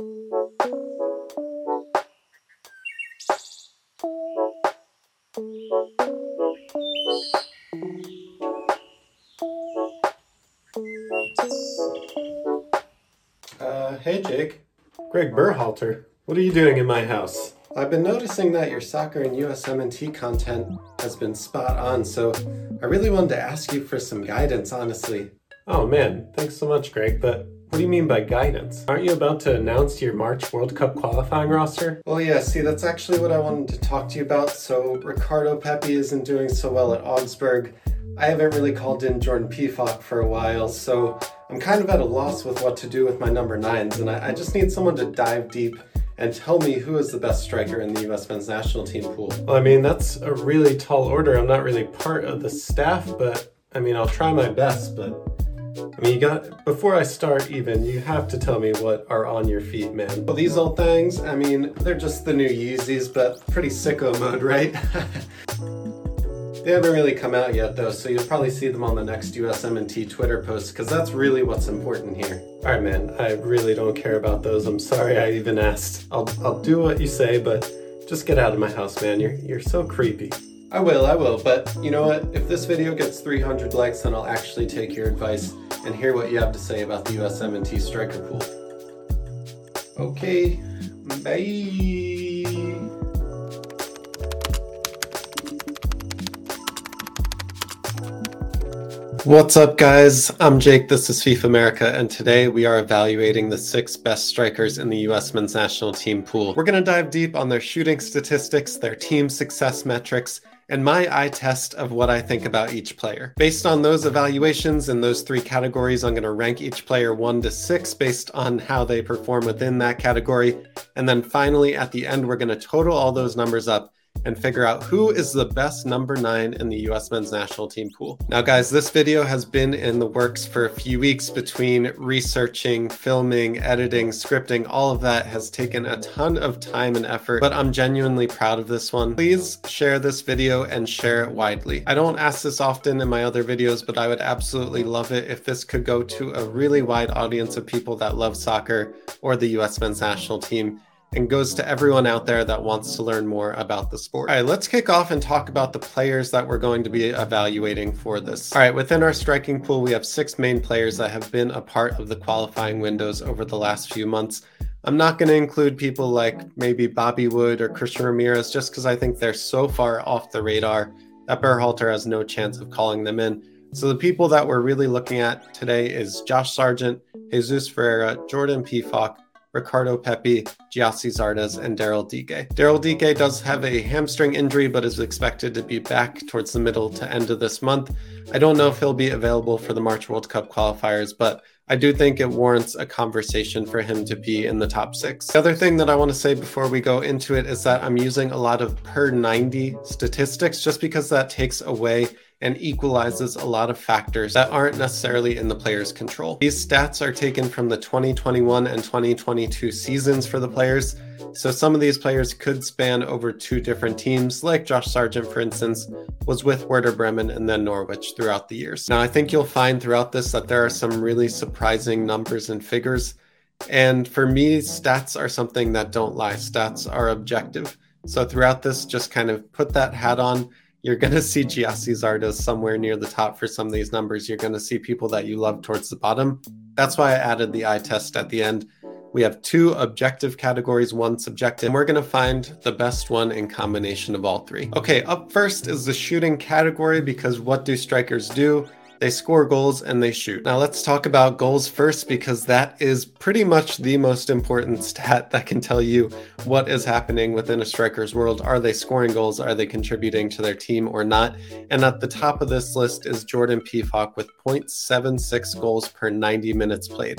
Uh, hey Jake. Gregg Berhalter. What are you doing in my house? I've been noticing that your soccer and USMNT content has been spot on, so I really wanted to ask you for some guidance, honestly. Oh man, thanks so much, Gregg, but do you mean by guidance? Aren't you about to announce your March World Cup qualifying roster? Well, yeah, see, that's actually what I wanted to talk to you about. So, Ricardo Pepi isn't doing so well at Augsburg. I haven't really called in Jordan Pefok for a while, so I'm kind of at a loss with what to do with my number nines, and I, I just need someone to dive deep and tell me who is the best striker in the US men's national team pool. Well, I mean, that's a really tall order. I'm not really part of the staff, but I mean, I'll try my best, but I mean, you got before I start even, you have to tell me what are on your feet, man. Well, these old things, I mean, they're just the new Yeezys, but pretty sicko mode, right? They haven't really come out yet though, so you'll probably see them on the next USMNT Twitter post because that's really what's important here. All right, man. I really don't care about those. I'm sorry I even asked. I'll I'll do what you say, but just get out of my house, man. You're you're so creepy. I will, I will. But you know what? If this video gets 300 likes, then I'll actually take your advice and hear what you have to say about the USMNT striker pool. Okay. Bye. What's up, guys? I'm Jake. This is FIFA America, and today we are evaluating the six best strikers in the U.S. men's national team pool. We're going to dive deep on their shooting statistics, their team success metrics, and my eye test of what I think about each player. Based on those evaluations in those three categories, I'm going to rank each player one to six based on how they perform within that category. And then finally, at the end, we're going to total all those numbers up and figure out who is the best number nine in the US men's national team pool. Now, guys, this video has been in the works for a few weeks between researching, filming, editing, scripting. All of that has taken a ton of time and effort, but I'm genuinely proud of this one. Please share this video and share it widely. I don't ask this often in my other videos, but I would absolutely love it if this could go to a really wide audience of people that love soccer or the US men's national team and goes to everyone out there that wants to learn more about the sport. All right, let's kick off and talk about the players that we're going to be evaluating for this. All right, within our striking pool, we have six main players that have been a part of the qualifying windows over the last few months. I'm not going to include people like maybe Bobby Wood or Christian Ramirez just because I think they're so far off the radar that Berhalter has no chance of calling them in. So the people that we're really looking at today is Josh Sargent, Jesus Ferreira, Jordan Pefok, Ricardo Pepi, Gyasi Zardes, and Daryl Dike. Daryl Dike does have a hamstring injury, but is expected to be back towards the middle to end of this month. I don't know if he'll be available for the March World Cup qualifiers, but I do think it warrants a conversation for him to be in the top six. The other thing that I want to say before we go into it is that I'm using a lot of per 90 statistics just because that takes away and equalizes a lot of factors that aren't necessarily in the player's control. These stats are taken from the 2021 and 2022 seasons for the players. So some of these players could span over two different teams, like Josh Sargent, for instance, was with Werder Bremen and then Norwich throughout the years. Now, I think you'll find throughout this that there are some really surprising numbers and figures. And for me, stats are something that don't lie. Stats are objective. So throughout this, just kind of put that hat on you're going to see Gyasi Zardes somewhere near the top for some of these numbers. You're going to see people that you love towards the bottom. That's why I added the eye test at the end. We have two objective categories, one subjective, and we're going to find the best one in combination of all three. Okay, up first is the shooting category because what do strikers do? They score goals and they shoot. Now let's talk about goals first because that is pretty much the most important stat that can tell you what is happening within a striker's world. Are they scoring goals? Are they contributing to their team or not? And at the top of this list is Jordan Pefok with 0.76 goals per 90 minutes played.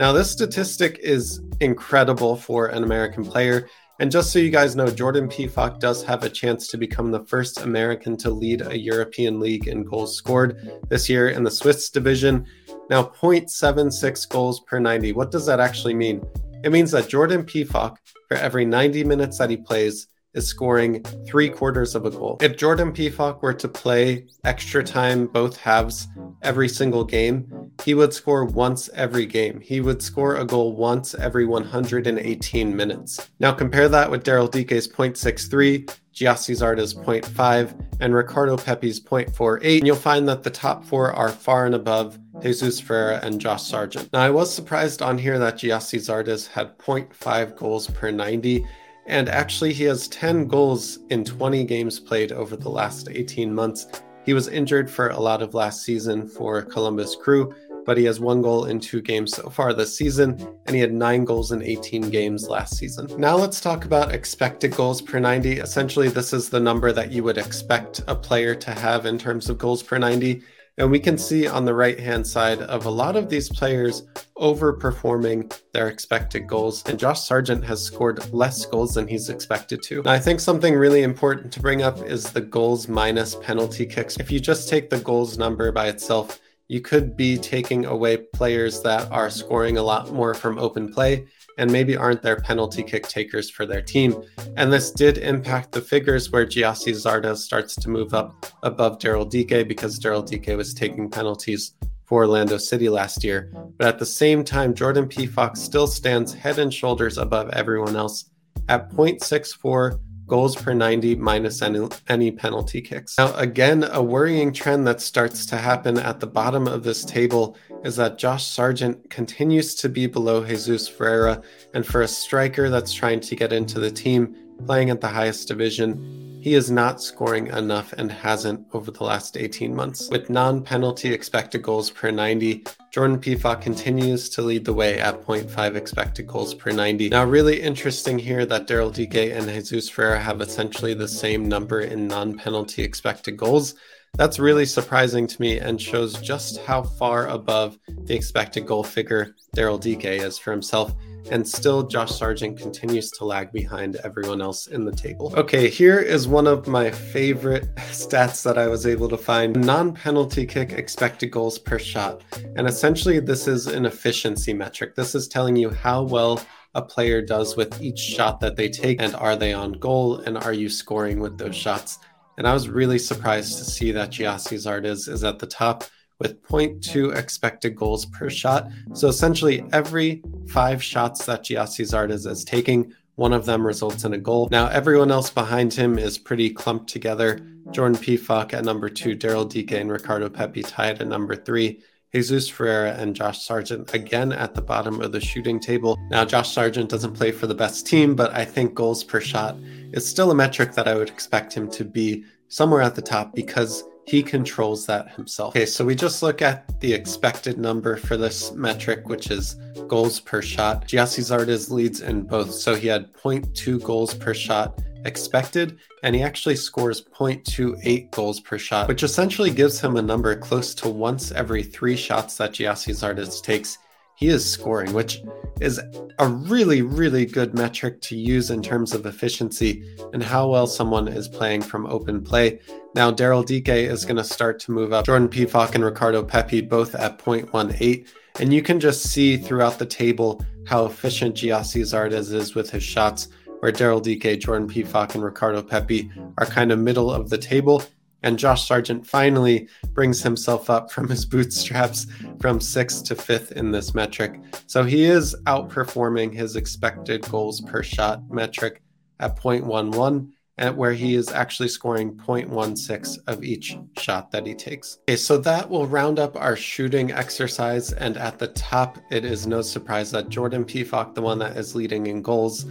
Now, this statistic is incredible for an American player. And just so you guys know, Jordan Pefok does have a chance to become the first American to lead a European league in goals scored this year in the Swiss division. Now, 0.76 goals per 90. What does that actually mean? It means that Jordan Pefok, for every 90 minutes that he plays, is scoring three quarters of a goal. If Jordan Pefok were to play extra time, both halves, every single game, he would score once every game. He would score a goal once every 118 minutes. Now compare that with Daryl Dike's 0.63, Gyasi Zardes's 0.5, and Ricardo Pepi's 0.48, and you'll find that the top four are far and above Jesus Ferreira and Josh Sargent. Now I was surprised on here that Gyasi Zardes had 0.5 goals per 90 and actually, he has 10 goals in 20 games played over the last 18 months. He was injured for a lot of last season for Columbus Crew, but he has one goal in two games so far this season, and he had nine goals in 18 games last season. Now let's talk about expected goals per 90. Essentially, this is the number that you would expect a player to have in terms of goals per 90. And we can see on the right hand side of a lot of these players overperforming their expected goals. And Josh Sargent has scored less goals than he's expected to. Now, I think something really important to bring up is the goals minus penalty kicks. If you just take the goals number by itself, you could be taking away players that are scoring a lot more from open play and maybe aren't their penalty kick takers for their team. And this did impact the figures where Gyasi Zardes starts to move up above Daryl Dike because Daryl Dike was taking penalties for Orlando City last year. But at the same time, Jordan Pefok still stands head and shoulders above everyone else at 0.64 goals per 90 minus any, any penalty kicks. Now, again, a worrying trend that starts to happen at the bottom of this table is that Josh Sargent continues to be below Jesus Ferreira. And for a striker that's trying to get into the team, playing at the highest division, he is not scoring enough and hasn't over the last 18 months. With non penalty expected goals per 90, Jordan Pefok continues to lead the way at 0.5 expected goals per 90. Now, really interesting here that Daryl Dike and Jesus Ferreira have essentially the same number in non penalty expected goals. That's really surprising to me and shows just how far above the expected goal figure Daryl Dike is for himself and still Josh Sargent continues to lag behind everyone else in the table. Okay, here is one of my favorite stats that I was able to find non penalty kick expected goals per shot. And essentially, this is an efficiency metric. This is telling you how well a player does with each shot that they take and are they on goal and are you scoring with those shots. And I was really surprised to see that Gyasi Zardes is at the top with 0.2 expected goals per shot. So essentially, every five shots that Gyasi Zardes is taking, one of them results in a goal. Now, everyone else behind him is pretty clumped together. Jordan Pefok at number two, Daryl Dike and Ricardo Pepi tied at number three. Jesus Ferreira and Josh Sargent again at the bottom of the shooting table. Now, Josh Sargent doesn't play for the best team, but I think goals per shot is still a metric that I would expect him to be somewhere at the top because he controls that himself. Okay, so we just look at the expected number for this metric, which is goals per shot. Gyasi Zardes leads in both. So he had 0.2 goals per shot expected, and he actually scores 0.28 goals per shot, which essentially gives him a number close to once every three shots that Gyasi Zardes takes he is scoring, which is a really, really good metric to use in terms of efficiency and how well someone is playing from open play. Now, Daryl Dike is going to start to move up. Jordan Pefok and Ricardo Pepi both at 0.18. And you can just see throughout the table how efficient Gyasi Zardes is with his shots, where Daryl Dike, Jordan Pefok, and Ricardo Pepi are kind of middle of the table. And Josh Sargent finally brings himself up from his bootstraps from sixth to fifth in this metric. So he is outperforming his expected goals per shot metric at 0.11, at where he is actually scoring 0.16 of each shot that he takes. Okay, so that will round up our shooting exercise. And at the top, it is no surprise that Jordan Pefok, the one that is leading in goals,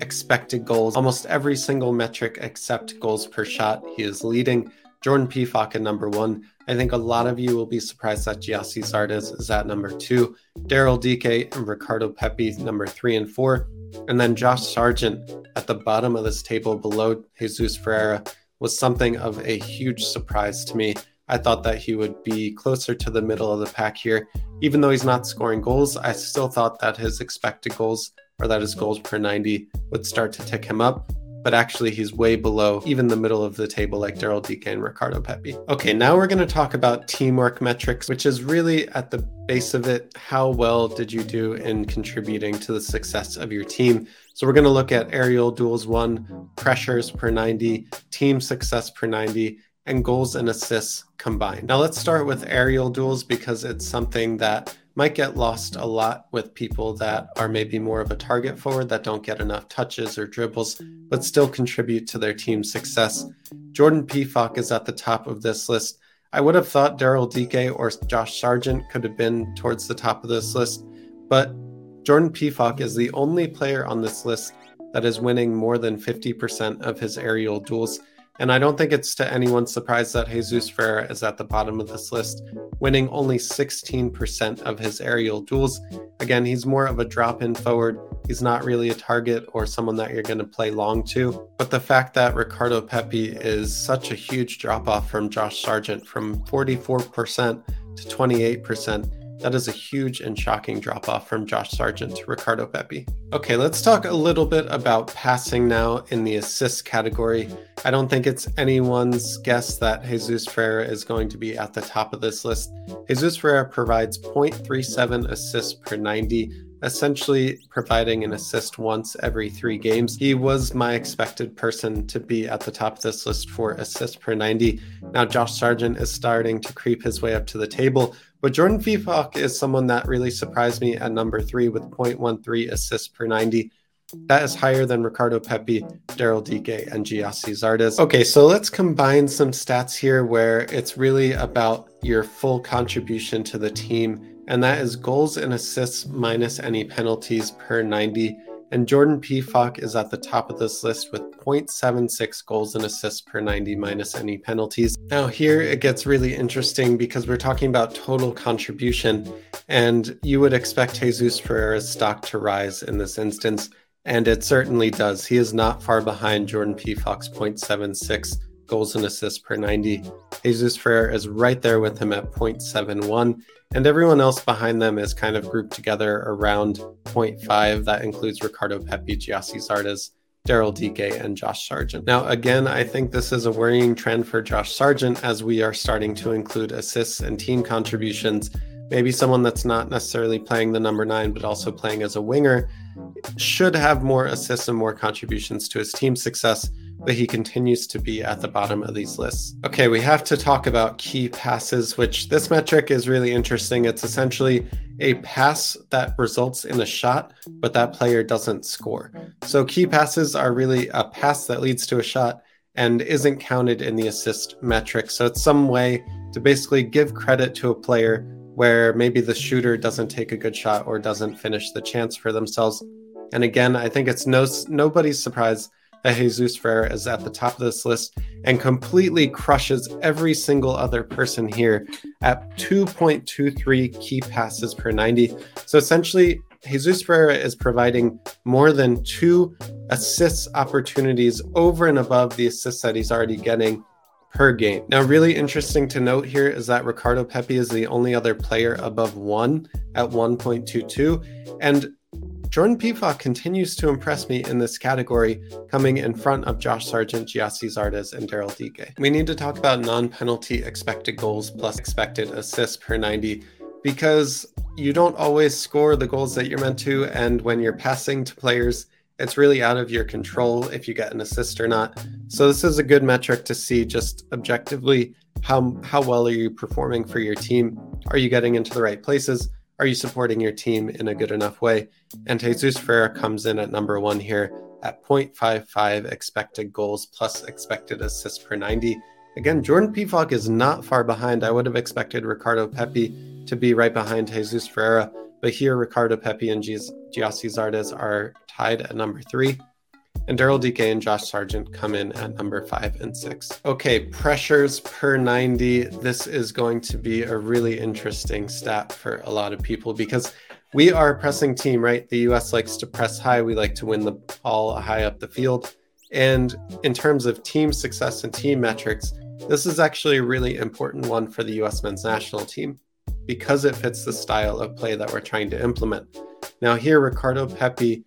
expected goals, almost every single metric except goals per shot, he is leading. Jordan Pefok at number one. I think a lot of you will be surprised that Gyasi Zardes is at number two, Daryl Dike and Ricardo Pepi number three and four, and then Josh Sargent at the bottom of this table below Jesus Ferreira was something of a huge surprise to me. I thought that he would be closer to the middle of the pack here. Even though he's not scoring goals, I still thought that his expected goals or that his goals per 90 would start to tick him up but actually he's way below even the middle of the table like Daryl Dike and Ricardo Pepi. Okay, now we're going to talk about teamwork metrics, which is really at the base of it, how well did you do in contributing to the success of your team? So we're going to look at aerial duels won, pressures per 90, team success per 90, and goals and assists combined. Now let's start with aerial duels because it's something that might get lost a lot with people that are maybe more of a target forward that don't get enough touches or dribbles, but still contribute to their team's success. Jordan Pefok is at the top of this list. I would have thought Daryl Dike or Josh Sargent could have been towards the top of this list, but Jordan Pefok is the only player on this list that is winning more than 50% of his aerial duels. And I don't think it's to anyone's surprise that Jesus Ferreira is at the bottom of this list, winning only 16% of his aerial duels. Again, he's more of a drop in forward. He's not really a target or someone that you're going to play long to. But the fact that Ricardo Pepi is such a huge drop off from Josh Sargent from 44% to 28% that is a huge and shocking drop off from Josh Sargent to Ricardo Pepi. Okay, let's talk a little bit about passing now in the assist category. I don't think it's anyone's guess that Jesus Ferreira is going to be at the top of this list. Jesus Ferreira provides 0.37 assists per 90 essentially providing an assist once every three games. He was my expected person to be at the top of this list for assists per 90. Now, Josh Sargent is starting to creep his way up to the table, but Jordan Pefok is someone that really surprised me at number three with 0.13 assists per 90. That is higher than Ricardo Pepi, Daryl Dike, and Gyasi Zardes. Okay, so let's combine some stats here where it's really about your full contribution to the team and that is goals and assists minus any penalties per 90. And Jordan Pefok is at the top of this list with 0.76 goals and assists per 90 minus any penalties. Now, here it gets really interesting because we're talking about total contribution, and you would expect Jesus Ferreira's stock to rise in this instance, and it certainly does. He is not far behind Jordan Pefok's 0.76 goals and assists per 90. Jesus Ferreira is right there with him at 0.71 and everyone else behind them is kind of grouped together around 0.5. That includes Ricardo Pepi, Gyasi Zardes, Daryl Dike, and Josh Sargent. Now, again, I think this is a worrying trend for Josh Sargent as we are starting to include assists and team contributions. Maybe someone that's not necessarily playing the number nine, but also playing as a winger should have more assists and more contributions to his team's success but he continues to be at the bottom of these lists. Okay, we have to talk about key passes, which this metric is really interesting. It's essentially a pass that results in a shot, but that player doesn't score. So key passes are really a pass that leads to a shot and isn't counted in the assist metric. So it's some way to basically give credit to a player where maybe the shooter doesn't take a good shot or doesn't finish the chance for themselves. And again, I think it's no nobody's surprise that Jesus Ferreira is at the top of this list and completely crushes every single other person here at 2.23 key passes per 90. So essentially, Jesus Ferreira is providing more than two assists opportunities over and above the assists that he's already getting per game. Now, really interesting to note here is that Ricardo Pepi is the only other player above one at 1.22. And Jordan Pefok continues to impress me in this category, coming in front of Josh Sargent, Gyasi Zardes, and Daryl Dike. We need to talk about non penalty expected goals plus expected assists per 90 because you don't always score the goals that you're meant to. And when you're passing to players, it's really out of your control if you get an assist or not. So this is a good metric to see just objectively how how well are you performing for your team? Are you getting into the right places? Are you supporting your team in a good enough way? And Jesus Ferreira comes in at number one here at 0.55 expected goals plus expected assists per 90. Again, Jordan Pefok is not far behind. I would have expected Ricardo Pepi to be right behind Jesus Ferreira, but here Ricardo Pepi and Gyasi Zardes are tied at number three. And Daryl Dike and Josh Sargent come in at number five and six. Okay, pressures per 90. This is going to be a really interesting stat for a lot of people because we are a pressing team, right? The US likes to press high. We like to win the ball high up the field. And in terms of team success and team metrics, this is actually a really important one for the US men's national team because it fits the style of play that we're trying to implement. Now, here, Ricardo Pepi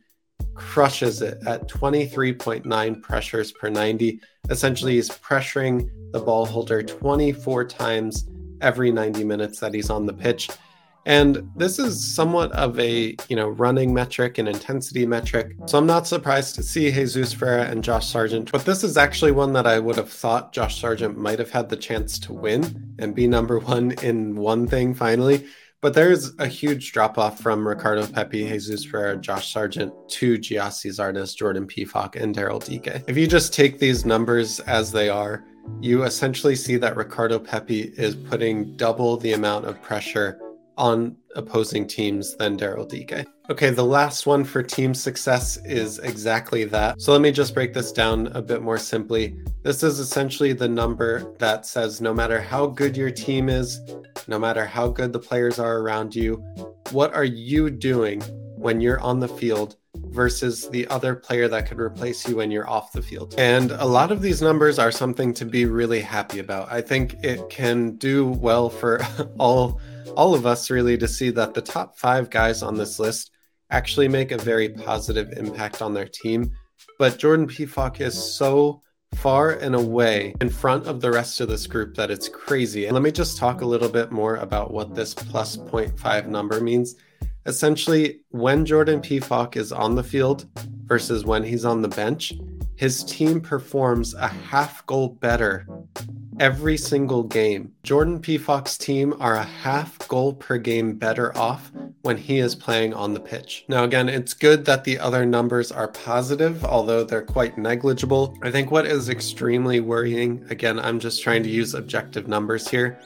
crushes it at 23.9 pressures per 90. Essentially, he's pressuring the ball holder 24 times every 90 minutes that he's on the pitch. And this is somewhat of a, you know, running metric and intensity metric. So I'm not surprised to see Jesus Ferreira and Josh Sargent, but this is actually one that I would have thought Josh Sargent might have had the chance to win and be number one in one thing finally. But there's a huge drop off from Ricardo Pepi, Jesus Ferreira, Josh Sargent to Gyasi Zardes, Jordan Pefok, and Daryl Dike. If you just take these numbers as they are, you essentially see that Ricardo Pepi is putting double the amount of pressure on opposing teams than Daryl Dike. Okay, the last one for team success is exactly that. So let me just break this down a bit more simply. This is essentially the number that says no matter how good your team is, no matter how good the players are around you, what are you doing when you're on the field versus the other player that could replace you when you're off the field. And a lot of these numbers are something to be really happy about. I think it can do well for all all of us really to see that the top 5 guys on this list actually make a very positive impact on their team. But Jordan Pefok is so far and away in front of the rest of this group that it's crazy. And let me just talk a little bit more about what this plus 0.5 number means. Essentially, when Jordan Pefok is on the field versus when he's on the bench, his team performs a half goal better every single game. Jordan Pefok's team are a half goal per game better off when he is playing on the pitch. Now, again, it's good that the other numbers are positive, although they're quite negligible. I think what is extremely worrying, again, I'm just trying to use objective numbers here.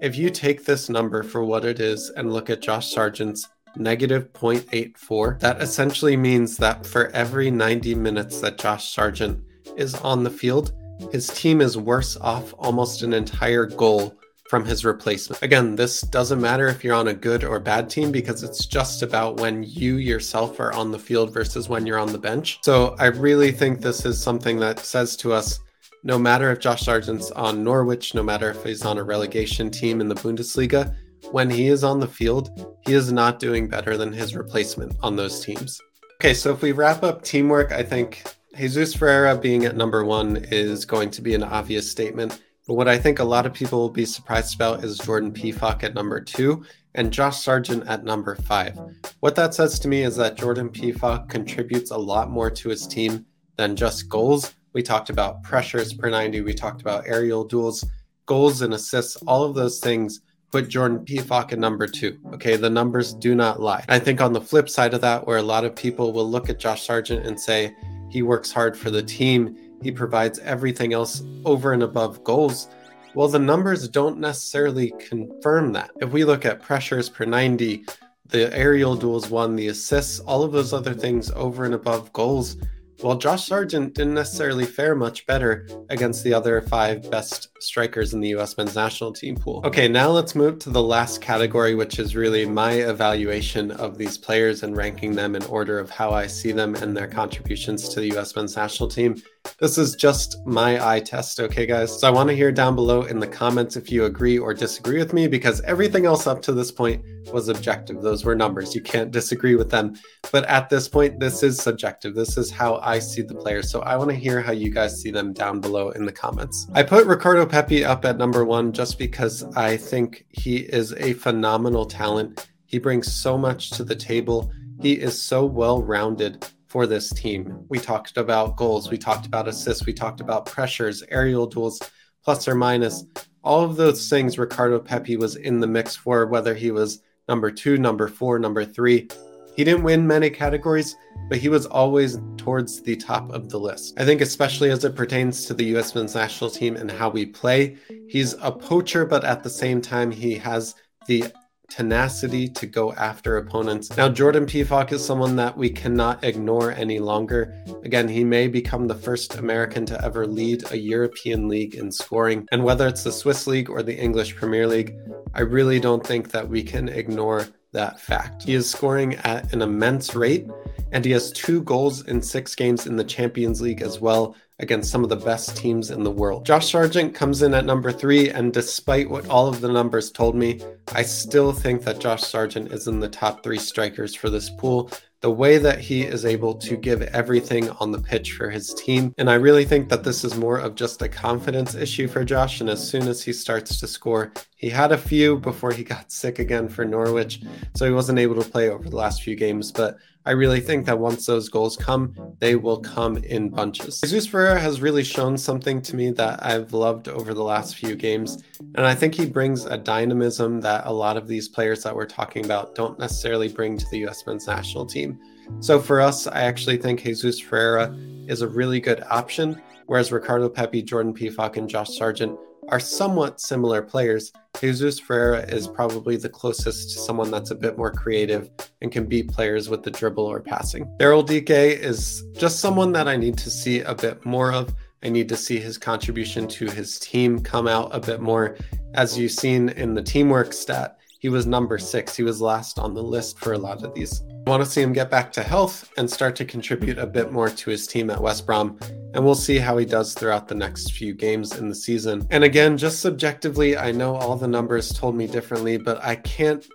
If you take this number for what it is and look at Josh Sargent's negative 0.84. That essentially means that for every 90 minutes that Josh Sargent is on the field, his team is worse off almost an entire goal from his replacement. Again, this doesn't matter if you're on a good or bad team because it's just about when you yourself are on the field versus when you're on the bench. So I really think this is something that says to us no matter if Josh Sargent's on Norwich, no matter if he's on a relegation team in the Bundesliga, when he is on the field, he is not doing better than his replacement on those teams. Okay, so if we wrap up teamwork, I think Jesus Ferreira being at number one is going to be an obvious statement. But what I think a lot of people will be surprised about is Jordan Pefok at number two and Josh Sargent at number five. What that says to me is that Jordan Pefok contributes a lot more to his team than just goals. We talked about pressures per 90, we talked about aerial duels, goals and assists, all of those things put Jordan Pefok at number two. Okay, the numbers do not lie. I think on the flip side of that, where a lot of people will look at Josh Sargent and say he works hard for the team, he provides everything else over and above goals. Well, the numbers don't necessarily confirm that. If we look at pressures per 90, the aerial duels won, the assists, all of those other things over and above goals, well, Josh Sargent didn't necessarily fare much better against the other five best strikers in the US men's national team pool. Okay, now let's move to the last category, which is really my evaluation of these players and ranking them in order of how I see them and their contributions to the US men's national team. This is just my eye test, okay, guys? So I want to hear down below in the comments if you agree or disagree with me because everything else up to this point was objective. Those were numbers. You can't disagree with them. But at this point, this is subjective. This is how I see the players. So I want to hear how you guys see them down below in the comments. I put Ricardo Pepi up at number one just because I think he is a phenomenal talent. He brings so much to the table. He is so well rounded for this team. We talked about goals, we talked about assists, we talked about pressures, aerial duels, plus or minus. All of those things Ricardo Pepi was in the mix for, whether he was number two, number four, number three. He didn't win many categories, but he was always towards the top of the list. I think, especially as it pertains to the US men's national team and how we play, he's a poacher, but at the same time, he has the tenacity to go after opponents. Now, Jordan Pefok is someone that we cannot ignore any longer. Again, he may become the first American to ever lead a European league in scoring. And whether it's the Swiss League or the English Premier League, I really don't think that we can ignore that fact. He is scoring at an immense rate, and he has two goals in six games in the Champions League as well against some of the best teams in the world. Josh Sargent comes in at number three, and despite what all of the numbers told me, I still think that Josh Sargent is in the top three strikers for this pool the way that he is able to give everything on the pitch for his team. And I really think that this is more of just a confidence issue for Josh. And as soon as he starts to score, he had a few before he got sick again for Norwich. So he wasn't able to play over the last few games. But I really think that once those goals come, they will come in bunches. Jesus Ferreira has really shown something to me that I've loved over the last few games. And I think he brings a dynamism that a lot of these players that we're talking about don't necessarily bring to the US men's national team. So for us, I actually think Jesus Ferreira is a really good option, whereas Ricardo Pepi, Jordan Pefok, and Josh Sargent are somewhat similar players. Jesus Ferreira is probably the closest to someone that's a bit more creative and can beat players with the dribble or passing. Daryl Dike is just someone that I need to see a bit more of. I need to see his contribution to his team come out a bit more. As you've seen in the teamwork stat, he was number six. He was last on the list for a lot of these. I want to see him get back to health and start to contribute a bit more to his team at West Brom. And we'll see how he does throughout the next few games in the season. And again, just subjectively, I know all the numbers told me differently, but I can't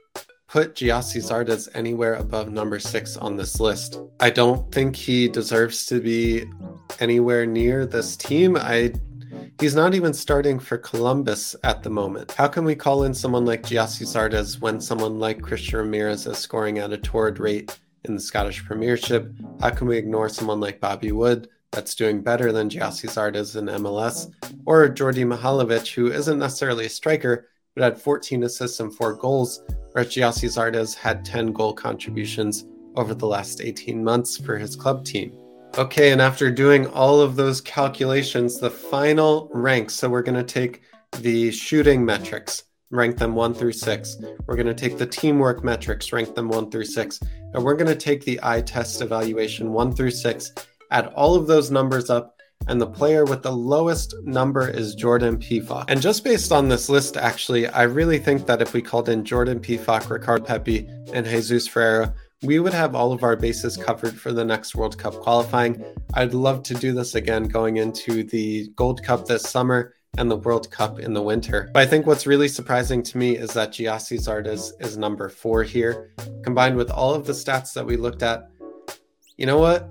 put Gyasi Zardes anywhere above number six on this list. I don't think he deserves to be anywhere near this team. I He's not even starting for Columbus at the moment. How can we call in someone like Gyasi Zardes when someone like Christian Ramirez is scoring at a torrid rate in the Scottish Premiership? How can we ignore someone like Bobby Wood that's doing better than Gyasi Zardes in MLS? Or Djordje Mihailovic, who isn't necessarily a striker, but had 14 assists and 4 goals, whereas Gyasi Zardes had 10 goal contributions over the last 18 months for his club team. Okay, and after doing all of those calculations, the final rank. So we're going to take the shooting metrics, rank them one through six. We're going to take the teamwork metrics, rank them one through six. And we're going to take the eye test evaluation one through six, add all of those numbers up, and the player with the lowest number is Jordan Pefok. And just based on this list, actually, I really think that if we called in Jordan Pefok, Ricardo Pepi, and Jesus Ferreira, we would have all of our bases covered for the next World Cup qualifying. I'd love to do this again going into the Gold Cup this summer and the World Cup in the winter. But I think what's really surprising to me is that Gyasi Zardes is number four here. Combined with all of the stats that we looked at, you know what?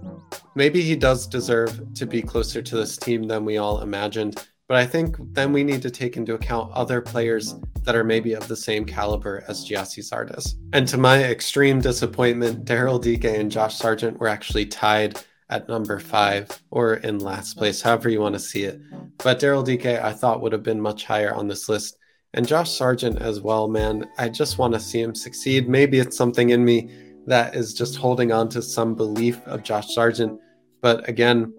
Maybe he does deserve to be closer to this team than we all imagined. But I think then we need to take into account other players that are maybe of the same caliber as Gyasi Zardes. And to my extreme disappointment, Daryl Dike and Josh Sargent were actually tied at number five or in last place, however you want to see it. But Daryl Dike, I thought would have been much higher on this list. And Josh Sargent as well, man. I just want to see him succeed. Maybe it's something in me that is just holding on to some belief of Josh Sargent. But again,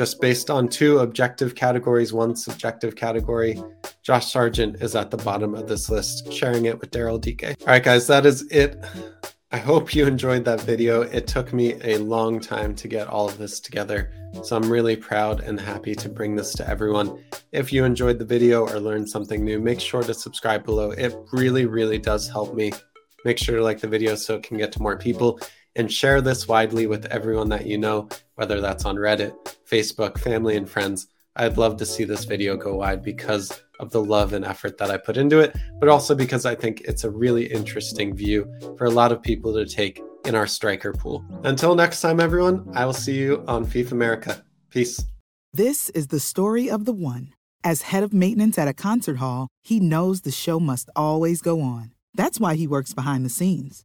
just based on two objective categories, one subjective category. Josh Sargent is at the bottom of this list, sharing it with Daryl Dike. All right, guys, that is it. I hope you enjoyed that video. It took me a long time to get all of this together, so I'm really proud and happy to bring this to everyone. If you enjoyed the video or learned something new, make sure to subscribe below. It really, really does help me. Make sure to like the video so it can get to more people and share this widely with everyone that you know, whether that's on Reddit, Facebook, family, and friends. I'd love to see this video go wide because of the love and effort that I put into it, but also because I think it's a really interesting view for a lot of people to take in our striker pool. Until next time, everyone, I will see you on FIFA America. Peace. This is the story of the one. As head of maintenance at a concert hall, he knows the show must always go on. That's why he works behind the scenes